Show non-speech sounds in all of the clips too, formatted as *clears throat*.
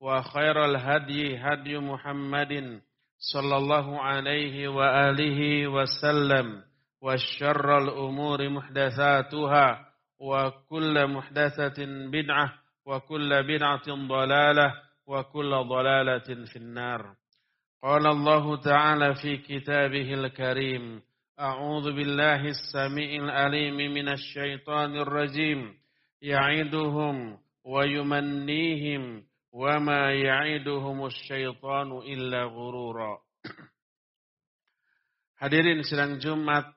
وخير الهدي هدي محمد صلى الله عليه وآله وسلم والشر الأمور محدثاتها وكل محدثة بدعة وكل بدعة ضلالة وكل ضلالة في النار. قال الله تعالى في كتابه الكريم أعوذ بالله السميع العليم من الشيطان الرجيم. يعدهم ويمنيهم وَمَا يَعِدُهُمُ ya'iduhumus syaitanu illa. Hadirin sidang Jumat,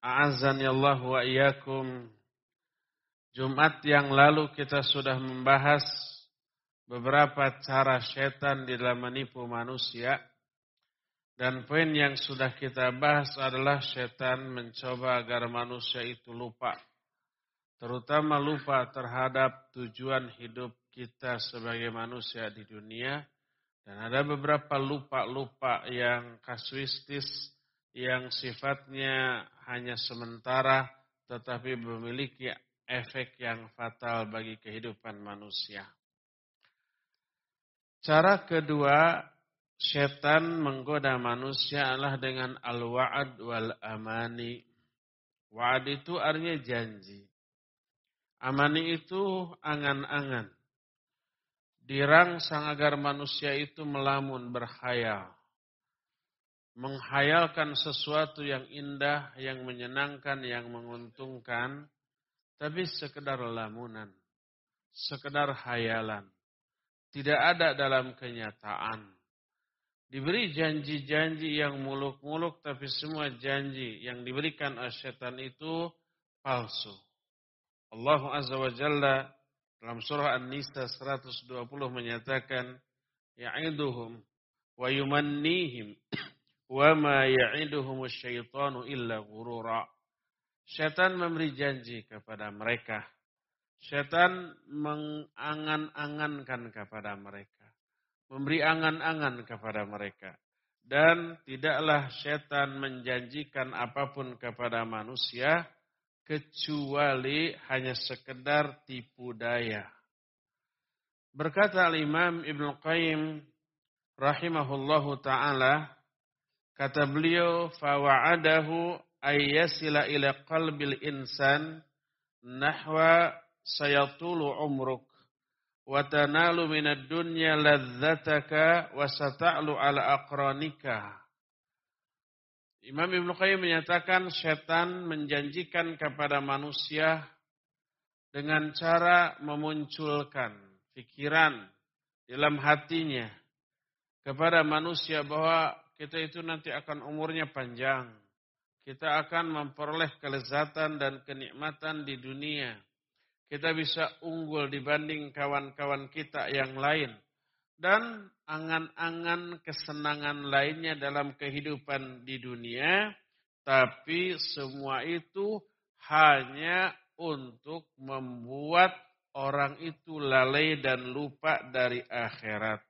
a'azzani Allah wa'iyakum. Jumat yang lalu kita sudah membahas beberapa cara setan di dalam menipu manusia. Dan poin yang sudah kita bahas adalah setan mencoba agar manusia itu lupa. Terutama lupa terhadap tujuan hidup kita sebagai manusia di dunia. Dan ada beberapa lupa-lupa yang kasuistis, yang sifatnya hanya sementara, tetapi memiliki efek yang fatal bagi kehidupan manusia. Cara kedua, setan menggoda manusia adalah dengan al-wa'ad wal amani. Wa'ad itu artinya janji. Amani itu angan-angan dirangsang agar manusia itu melamun berhayal. Menghayalkan sesuatu yang indah, yang menyenangkan, yang menguntungkan, tapi sekedar lamunan, sekedar hayalan. Tidak ada dalam kenyataan. Diberi janji-janji yang muluk-muluk, tapi semua janji yang diberikan oleh setan itu palsu. Allah Azza wa Jalla dalam surah An-Nisa 120 menyatakan ya'iduhum wa yumannihim *clears throat* wa ma ya'iduhum syaitanu illa ghurura. Syaitan memberi janji kepada mereka. Syaitan mengangan-angankan kepada mereka. Memberi angan-angan kepada mereka. Dan tidaklah syaitan menjanjikan apa pun kepada manusia kecuali hanya sekedar tipu daya. Berkata Imam Ibn Qayyim rahimahullahu taala kata beliau fawa'adahu ayyasila ila qalbil insan nahwa sayatulu umruk wa tanalu minad dunya ladzataka wa sata'lu ala aqranika Imam Ibn Qayyim menyatakan setan menjanjikan kepada manusia dengan cara memunculkan pikiran dalam hatinya kepada manusia bahwa kita itu nanti akan umurnya panjang. Kita akan memperoleh kelezatan dan kenikmatan di dunia. Kita bisa unggul dibanding kawan-kawan kita yang lain dan angan-angan kesenangan lainnya dalam kehidupan di dunia, tapi semua itu hanya untuk membuat orang itu lalai dan lupa dari akhirat.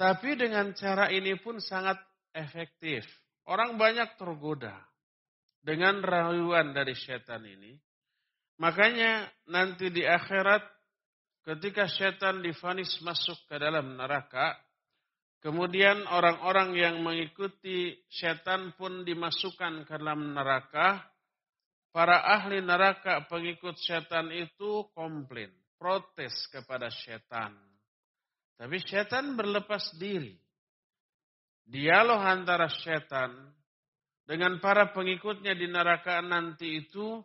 Tapi dengan cara ini pun sangat efektif. Orang banyak tergoda dengan rayuan dari setan ini. Makanya nanti di akhirat ketika setan difonis masuk ke dalam neraka, kemudian orang-orang yang mengikuti setan pun dimasukkan ke dalam neraka, para ahli neraka pengikut setan itu komplain, protes kepada setan. Tapi setan berlepas diri. Dialog antara setan dengan para pengikutnya di neraka nanti itu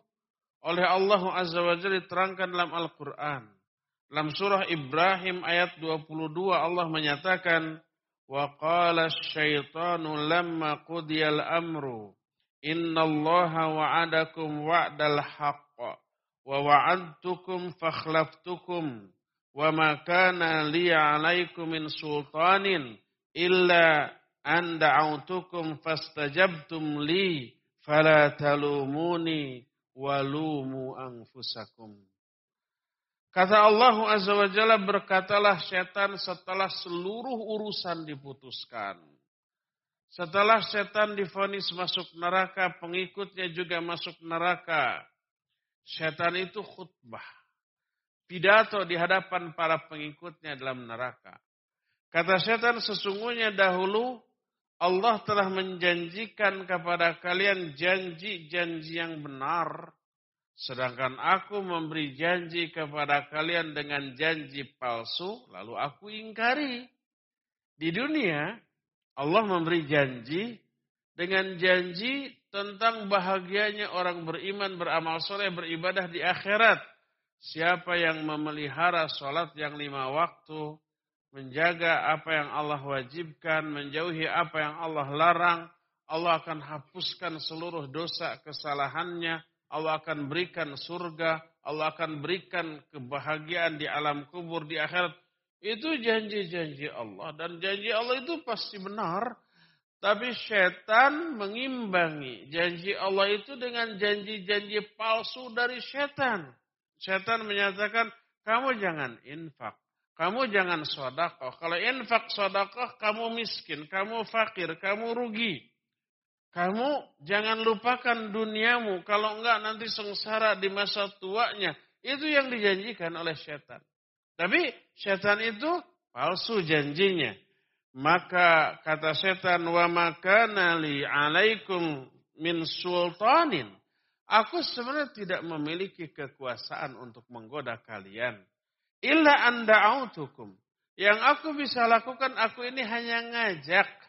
oleh Allah Azza wa Jalla diterangkan dalam Al-Quran. Dalam surah Ibrahim ayat 22 Allah menyatakan wa qala syaitanu lamma qudiyal amru innallaha wa'adakum wa'dal haqq wa wa'adtukum fakhlaftukum wa ma kana li 'alaikum min sultanin illa an da'awtukum fastajabtum li fala talumuni walumu anfusakum. Kata Allah Azza wa Jalla berkatalah setan setelah seluruh urusan diputuskan. Setelah setan difonis masuk neraka, pengikutnya juga masuk neraka. Setan itu khutbah. Pidato di hadapan para pengikutnya dalam neraka. Kata setan sesungguhnya dahulu Allah telah menjanjikan kepada kalian janji-janji yang benar. Sedangkan aku memberi janji kepada kalian dengan janji palsu, lalu aku ingkari. Di dunia, Allah memberi janji dengan janji tentang bahagianya orang beriman, beramal soleh, beribadah di akhirat. Siapa yang memelihara sholat yang lima waktu, menjaga apa yang Allah wajibkan, menjauhi apa yang Allah larang, Allah akan hapuskan seluruh dosa kesalahannya, Allah akan berikan surga, Allah akan berikan kebahagiaan di alam kubur di akhirat. Itu janji-janji Allah dan janji Allah itu pasti benar. Tapi setan mengimbangi janji Allah itu dengan janji-janji palsu dari setan. Setan menyatakan, kamu jangan infak. Kamu jangan sodakoh. Kalau infak sodakoh, kamu miskin, kamu fakir, kamu rugi. Kamu jangan lupakan duniamu. Kalau enggak nanti sengsara di masa tuanya. Itu yang dijanjikan oleh setan. Tapi setan itu palsu janjinya. Maka kata setan, wa makana li alaikum min sultanin. Aku sebenarnya tidak memiliki kekuasaan untuk menggoda kalian. Illa anda autukum. Yang aku bisa lakukan, aku ini hanya ngajak.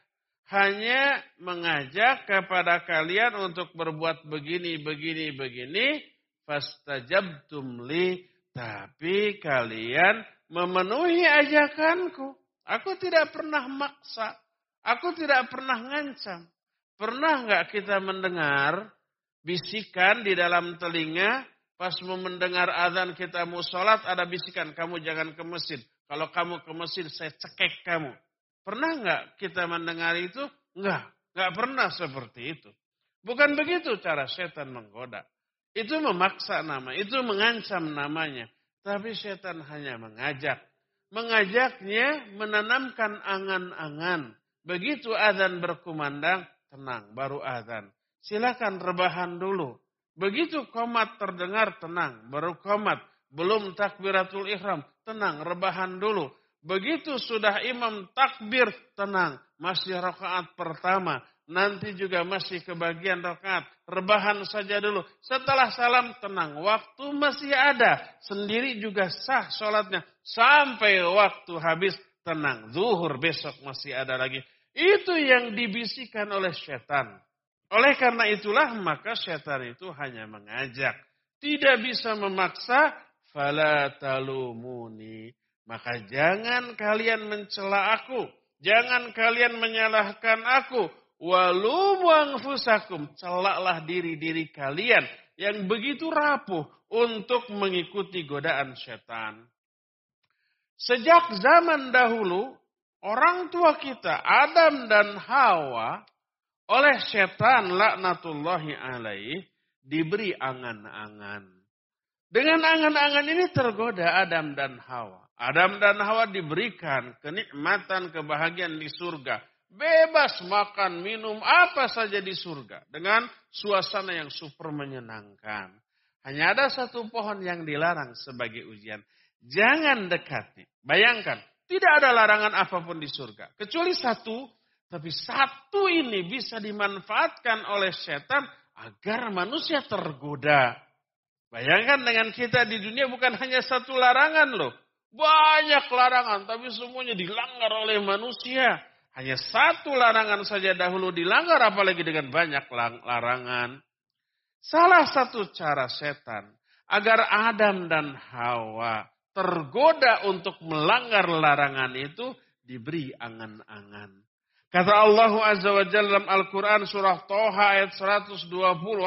Hanya mengajak kepada kalian untuk berbuat begini, begini, begini. Fastajabtum li. Tapi kalian memenuhi ajakanku. Aku tidak pernah maksa. Aku tidak pernah ngancam. Pernah nggak kita mendengar bisikan di dalam telinga Pas mau mendengar azan kita mau sholat, ada bisikan, kamu jangan ke masjid. Kalau kamu ke masjid, saya cekek kamu. Pernah nggak kita mendengar itu? Enggak, nggak pernah seperti itu. Bukan begitu cara setan menggoda. Itu memaksa nama, itu mengancam namanya. Tapi setan hanya mengajak. Mengajaknya menanamkan angan-angan. Begitu azan berkumandang, tenang, baru azan. Silakan rebahan dulu. Begitu komat terdengar tenang, baru komat. Belum takbiratul ihram, tenang, rebahan dulu. Begitu sudah imam takbir, tenang. Masih rakaat pertama. Nanti juga masih kebagian rakaat. Rebahan saja dulu. Setelah salam, tenang. Waktu masih ada. Sendiri juga sah sholatnya. Sampai waktu habis, tenang. Zuhur besok masih ada lagi. Itu yang dibisikkan oleh setan. Oleh karena itulah maka syaitan itu hanya mengajak. Tidak bisa memaksa. Fala talumuni. Maka jangan kalian mencela aku. Jangan kalian menyalahkan aku. Walumu anfusakum. Celaklah diri-diri kalian. Yang begitu rapuh untuk mengikuti godaan syaitan. Sejak zaman dahulu, orang tua kita, Adam dan Hawa, oleh setan laknatullahi alaih diberi angan-angan. Dengan angan-angan ini tergoda Adam dan Hawa. Adam dan Hawa diberikan kenikmatan, kebahagiaan di surga. Bebas makan, minum, apa saja di surga. Dengan suasana yang super menyenangkan. Hanya ada satu pohon yang dilarang sebagai ujian. Jangan dekati. Bayangkan, tidak ada larangan apa pun di surga. Kecuali satu, tapi satu ini bisa dimanfaatkan oleh setan agar manusia tergoda. Bayangkan dengan kita di dunia bukan hanya satu larangan loh. Banyak larangan, tapi semuanya dilanggar oleh manusia. Hanya satu larangan saja dahulu dilanggar, apalagi dengan banyak larangan. Salah satu cara setan agar Adam dan Hawa tergoda untuk melanggar larangan itu diberi angan-angan. Kata Allah Azza wa Jalla dalam Al-Quran surah Toha ayat 120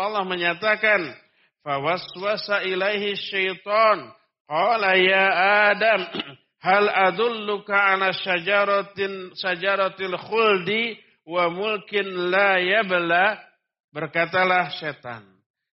Allah menyatakan Fawaswasa ilaihi syaitan Qala ya Adam *clears throat* Hal adulluka ala syajaratin syajaratil khuldi wa mulkin la yabla. Berkatalah setan.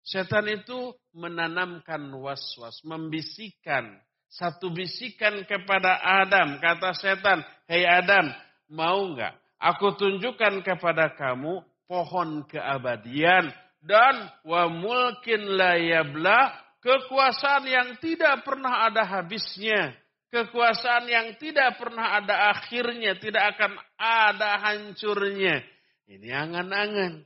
Setan itu menanamkan was-was, membisikkan. Satu bisikan kepada Adam. Kata setan, hei Adam, mau nggak? Aku tunjukkan kepada kamu pohon keabadian dan wa mulkin la yabla, kekuasaan yang tidak pernah ada habisnya Kekuasaan yang tidak pernah ada akhirnya, tidak akan ada hancurnya. Ini angan-angan.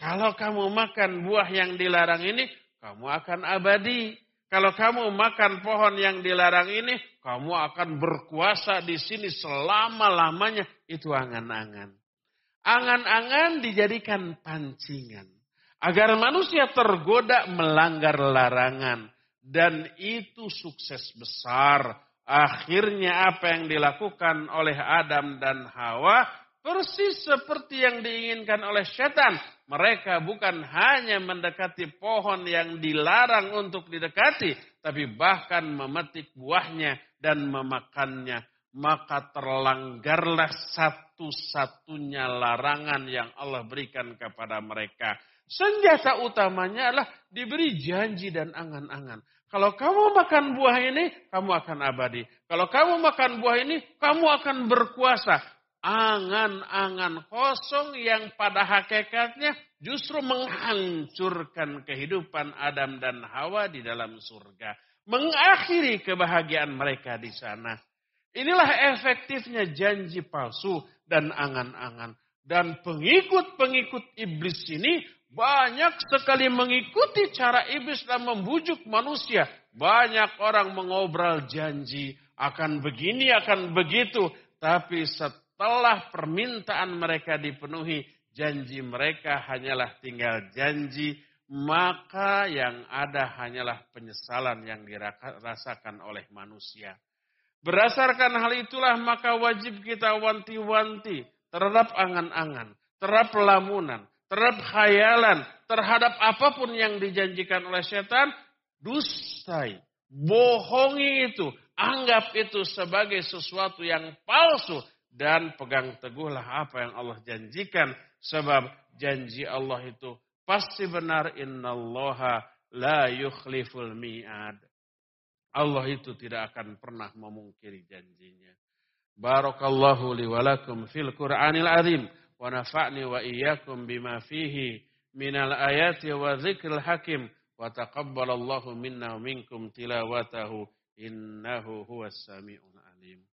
Kalau kamu makan buah yang dilarang ini, kamu akan abadi. Kalau kamu makan pohon yang dilarang ini, kamu akan berkuasa di sini selama-lamanya. Itu angan-angan. Angan-angan dijadikan pancingan. Agar manusia tergoda melanggar larangan. Dan itu sukses besar Akhirnya apa yang dilakukan oleh Adam dan Hawa persis seperti yang diinginkan oleh setan. Mereka bukan hanya mendekati pohon yang dilarang untuk didekati, tapi bahkan memetik buahnya dan memakannya. Maka terlanggarlah satu-satunya larangan yang Allah berikan kepada mereka. Senjata utamanya adalah diberi janji dan angan-angan. Kalau kamu makan buah ini, kamu akan abadi. Kalau kamu makan buah ini, kamu akan berkuasa. Angan-angan kosong yang pada hakikatnya justru menghancurkan kehidupan Adam dan Hawa di dalam surga. Mengakhiri kebahagiaan mereka di sana. Inilah efektifnya janji palsu dan angan-angan. Dan pengikut-pengikut iblis ini banyak sekali mengikuti cara iblis dan membujuk manusia. Banyak orang mengobrol janji akan begini, akan begitu. Tapi setelah permintaan mereka dipenuhi, janji mereka hanyalah tinggal janji. Maka yang ada hanyalah penyesalan yang dirasakan oleh manusia. Berdasarkan hal itulah maka wajib kita wanti-wanti terhadap angan-angan, terhadap lamunan, terhadap khayalan, terhadap apa pun yang dijanjikan oleh setan, dustai, bohongi itu, anggap itu sebagai sesuatu yang palsu dan pegang teguhlah apa yang Allah janjikan sebab janji Allah itu pasti benar innallaha la yukhliful mi'ad. Allah itu tidak akan pernah memungkiri janjinya. Barakallahu li walakum fil Qur'anil azim. ونفعني وإياكم بما فيه من الآيات وذكر الحكيم. وتقبل الله منا ومنكم تلاوته. إنه هو السميع العليم.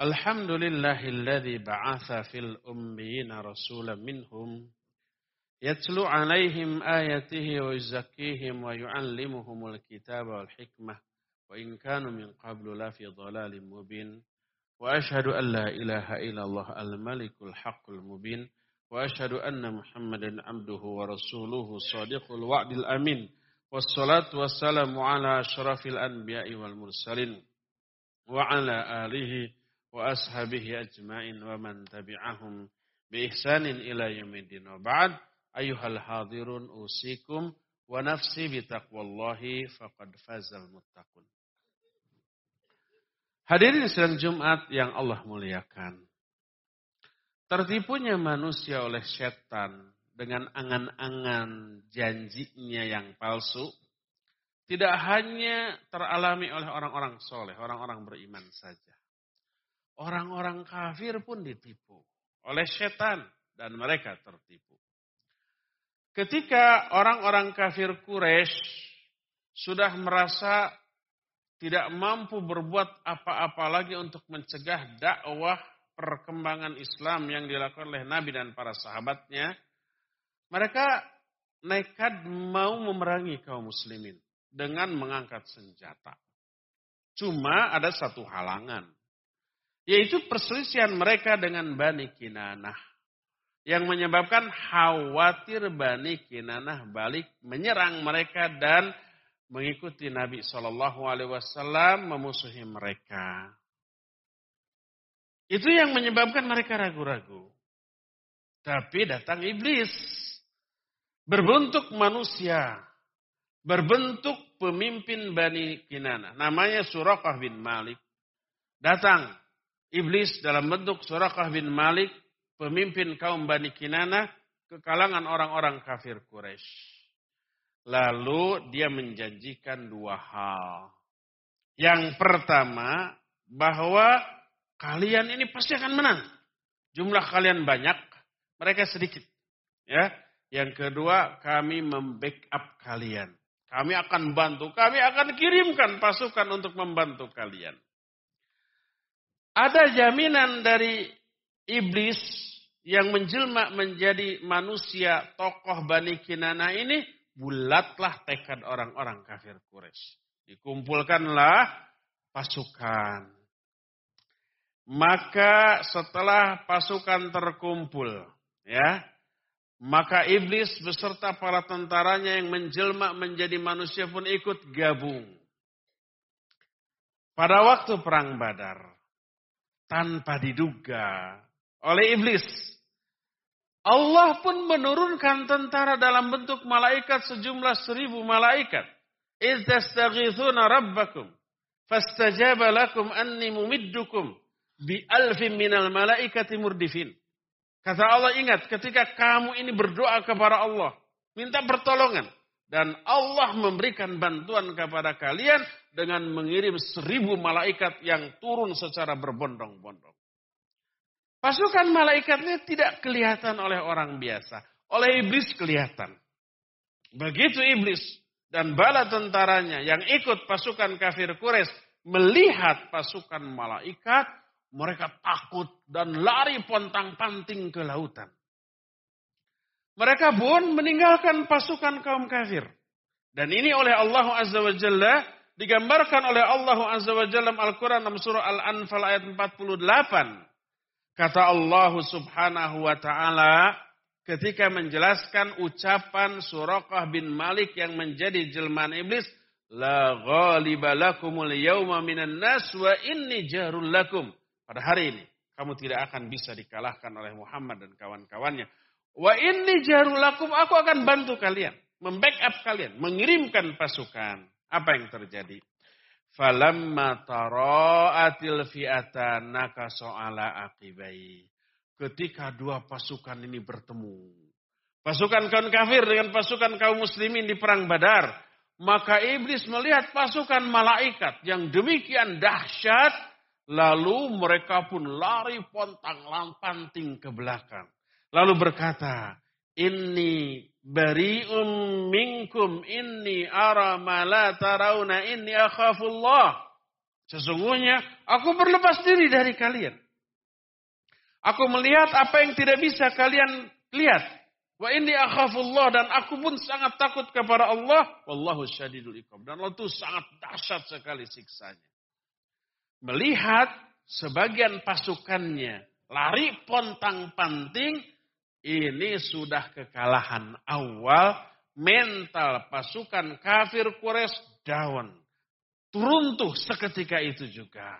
الحمد لله الذي بعث في الأميين رسولا منهم يتلو عليهم آياته ويزكيهم ويعلمهم الكتاب والحكمة وإن كانوا من قبل لا في ضلال مبين. وأشهد أن لا إله إلا الله الملك الحق المبين. وأشهد أن محمدا عبده ورسوله صادق الوعد الأمين. والصلاة والسلام على أشرف الأنبياء والمرسلين. وعلى آله وأصحابه أجمعين ومن تبعهم بإحسان إلى يوم الدين. وبعد Ayuhal hadirun usikum wa nafsi bitaqwallahi faqad fazal muttaqun. Hadirin sedang Jumat yang Allah muliakan. Tertipunya manusia oleh setan dengan angan-angan janjinya yang palsu tidak hanya teralami oleh orang-orang soleh, orang-orang beriman saja. Orang-orang kafir pun ditipu oleh setan dan mereka tertipu. Ketika orang-orang kafir Quraisy sudah merasa tidak mampu berbuat apa-apa lagi untuk mencegah dakwah perkembangan Islam yang dilakukan oleh Nabi dan para sahabatnya, mereka nekat mau memerangi kaum muslimin dengan mengangkat senjata. Cuma ada satu halangan, yaitu perselisihan mereka dengan Bani Kinanah. Yang menyebabkan khawatir Bani Kinanah balik menyerang mereka dan mengikuti Nabi Shallallahu Alaihi Wasallam memusuhi mereka. Itu yang menyebabkan mereka ragu-ragu. Tapi datang iblis. Berbentuk manusia berbentuk pemimpin Bani Kinana. Namanya Surakah bin Malik. Datang iblis dalam bentuk Surakah bin Malik, pemimpin kaum Bani Kinana ke kalangan orang-orang kafir Quraisy. Lalu dia menjanjikan dua hal. Yang pertama, bahwa kalian ini pasti akan menang. Jumlah kalian banyak, mereka sedikit. Ya. Yang kedua, kami membackup kalian. Kami akan bantu, kami akan kirimkan pasukan untuk membantu kalian. Ada jaminan dari iblis yang menjelma menjadi manusia tokoh Bani Kinana ini, bulatlah tekad orang-orang kafir Quraisy. Dikumpulkanlah pasukan. Maka setelah pasukan terkumpul, ya, maka iblis beserta para tentaranya yang menjelma menjadi manusia pun ikut gabung. Pada waktu perang badar, tanpa diduga oleh iblis, Allah pun menurunkan tentara dalam bentuk malaikat sejumlah seribu malaikat. Izdastaghithuna rabbakum. Fastajaba lakum anni mumiddukum bi alfin minal malaikati murdifin. Kata Allah ingat ketika kamu ini berdoa kepada Allah. Minta pertolongan. Dan Allah memberikan bantuan kepada kalian dengan mengirim seribu malaikat yang turun secara berbondong-bondong. Pasukan malaikatnya tidak kelihatan oleh orang biasa. Oleh iblis kelihatan. Begitu iblis dan bala tentaranya yang ikut pasukan kafir Quraisy melihat pasukan malaikat, mereka takut dan lari pontang-panting ke lautan. Mereka pun meninggalkan pasukan kaum kafir. Dan ini oleh Allah Azza wa Jalla digambarkan oleh Allah Azza wa Jalla Al-Quran dalam surah Al-Anfal ayat 48. Kata Allah subhanahu wa ta'ala ketika menjelaskan ucapan Surakah bin Malik yang menjadi jelmaan iblis. La ghaliba lakumul yawma minan nas wa inni jarul lakum. Pada hari ini, kamu tidak akan bisa dikalahkan oleh Muhammad dan kawan-kawannya. Wa inni jarulakum, aku akan bantu kalian. Membackup kalian, mengirimkan pasukan. Apa yang terjadi? Falamma tara'atil fi'ata nakaso'ala akibai. Ketika dua pasukan ini bertemu. Pasukan kaum kafir dengan pasukan kaum muslimin di perang badar. Maka iblis melihat pasukan malaikat yang demikian dahsyat Lalu mereka pun lari pontang lampanting ke belakang. Lalu berkata, Inni bari'um minkum inni ara ma la tarawna inni akhafullah. Sesungguhnya aku berlepas diri dari kalian. Aku melihat apa yang tidak bisa kalian lihat. Wa inni akhafullah dan aku pun sangat takut kepada Allah. Wallahu syadidul iqab. Dan Allah itu sangat dahsyat sekali siksanya melihat sebagian pasukannya lari pontang-panting, ini sudah kekalahan awal, mental pasukan kafir Quraisy down. Turuntuh seketika itu juga.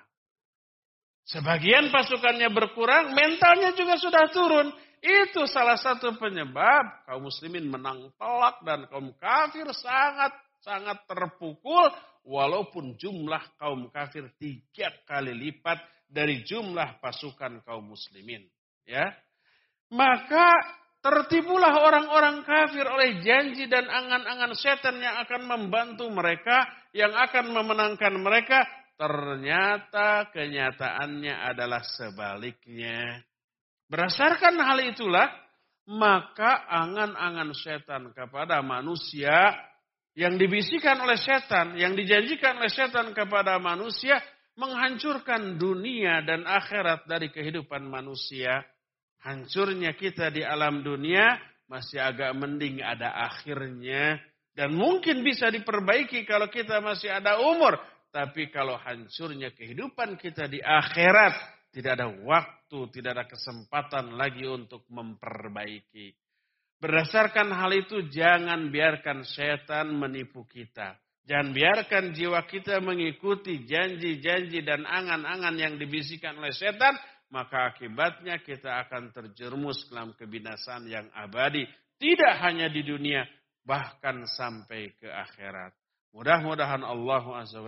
Sebagian pasukannya berkurang, mentalnya juga sudah turun. Itu salah satu penyebab kaum muslimin menang telak dan kaum kafir sangat sangat terpukul walaupun jumlah kaum kafir tiga kali lipat dari jumlah pasukan kaum muslimin. Ya, maka tertipulah orang-orang kafir oleh janji dan angan-angan setan yang akan membantu mereka, yang akan memenangkan mereka. Ternyata kenyataannya adalah sebaliknya. Berdasarkan hal itulah, maka angan-angan setan kepada manusia yang dibisikan oleh setan, yang dijanjikan oleh setan kepada manusia, menghancurkan dunia dan akhirat dari kehidupan manusia. Hancurnya kita di alam dunia masih agak mending ada akhirnya. Dan mungkin bisa diperbaiki kalau kita masih ada umur. Tapi kalau hancurnya kehidupan kita di akhirat, tidak ada waktu, tidak ada kesempatan lagi untuk memperbaiki. Berdasarkan hal itu, jangan biarkan setan menipu kita. Jangan biarkan jiwa kita mengikuti janji-janji dan angan-angan yang dibisikkan oleh setan, maka akibatnya kita akan terjerumus dalam kebinasaan yang abadi. Tidak hanya di dunia, bahkan sampai ke akhirat. Mudah-mudahan Allah Azza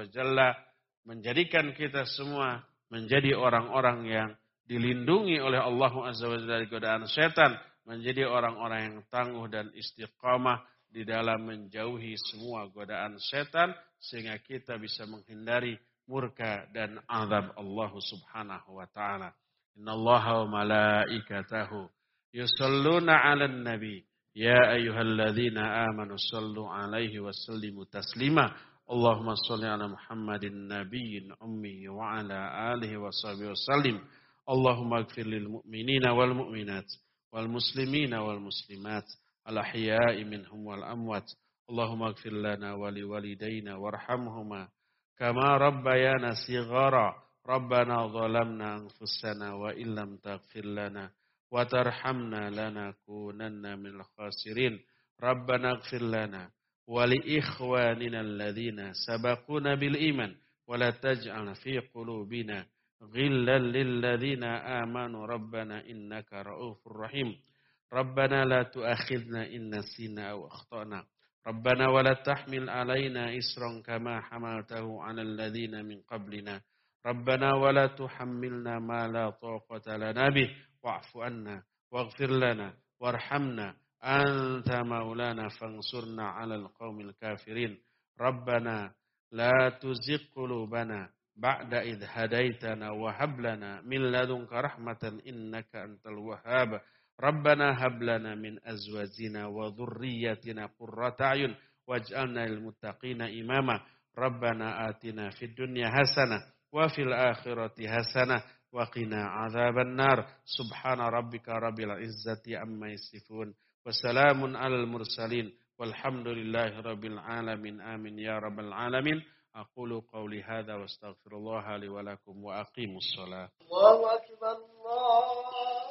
menjadikan kita semua menjadi orang-orang yang dilindungi oleh Allah Azza dari godaan setan, menjadi orang-orang yang tangguh dan istiqamah di dalam menjauhi semua godaan setan sehingga kita bisa menghindari murka dan azab Allah Subhanahu wa taala. Innallaha wa malaikatahu yusalluna 'alan nabi يا أيها الذين آمنوا صلوا عليه وسلموا تسليما. اللهم صل على محمد النبي الأمي وعلى آله وصحبه وسلم. اللهم اغفر للمؤمنين والمؤمنات والمسلمين والمسلمات الأحياء منهم والأموات. اللهم اغفر لنا ولوالدينا وارحمهما. كما ربيانا صغارا ربنا ظلمنا أنفسنا وإن لم تغفر لنا وترحمنا لنكونن من الخاسرين. ربنا اغفر لنا ولإخواننا الذين سبقونا بالإيمان ولا تجعل في قلوبنا غلا للذين آمنوا. ربنا إنك رؤوف رحيم. ربنا لا تؤاخذنا إن نسينا أو أخطأنا. ربنا ولا تحمل علينا إسرا كما حملته على الذين من قبلنا. ربنا ولا تحملنا ما لا طاقة لنا به. واعف عنا واغفر لنا وارحمنا. أنت مولانا فانصرنا على القوم الكافرين. ربنا لا تزغ قلوبنا بعد إذ هديتنا وهب لنا من لدنك رحمة إنك أنت الوهاب. ربنا هب لنا من أزواجنا وذريتنا قرة أعين واجعلنا للمتقين إماما. ربنا آتنا في الدنيا حسنة وفي الآخرة حسنة وقنا عذاب النار. سبحان ربك رب العزة عما يصفون وسلام على المرسلين والحمد لله رب العالمين. آمين يا رب العالمين. أقول قولي هذا واستغفر الله لي ولكم وأقيموا الصلاة. الله أكبر الله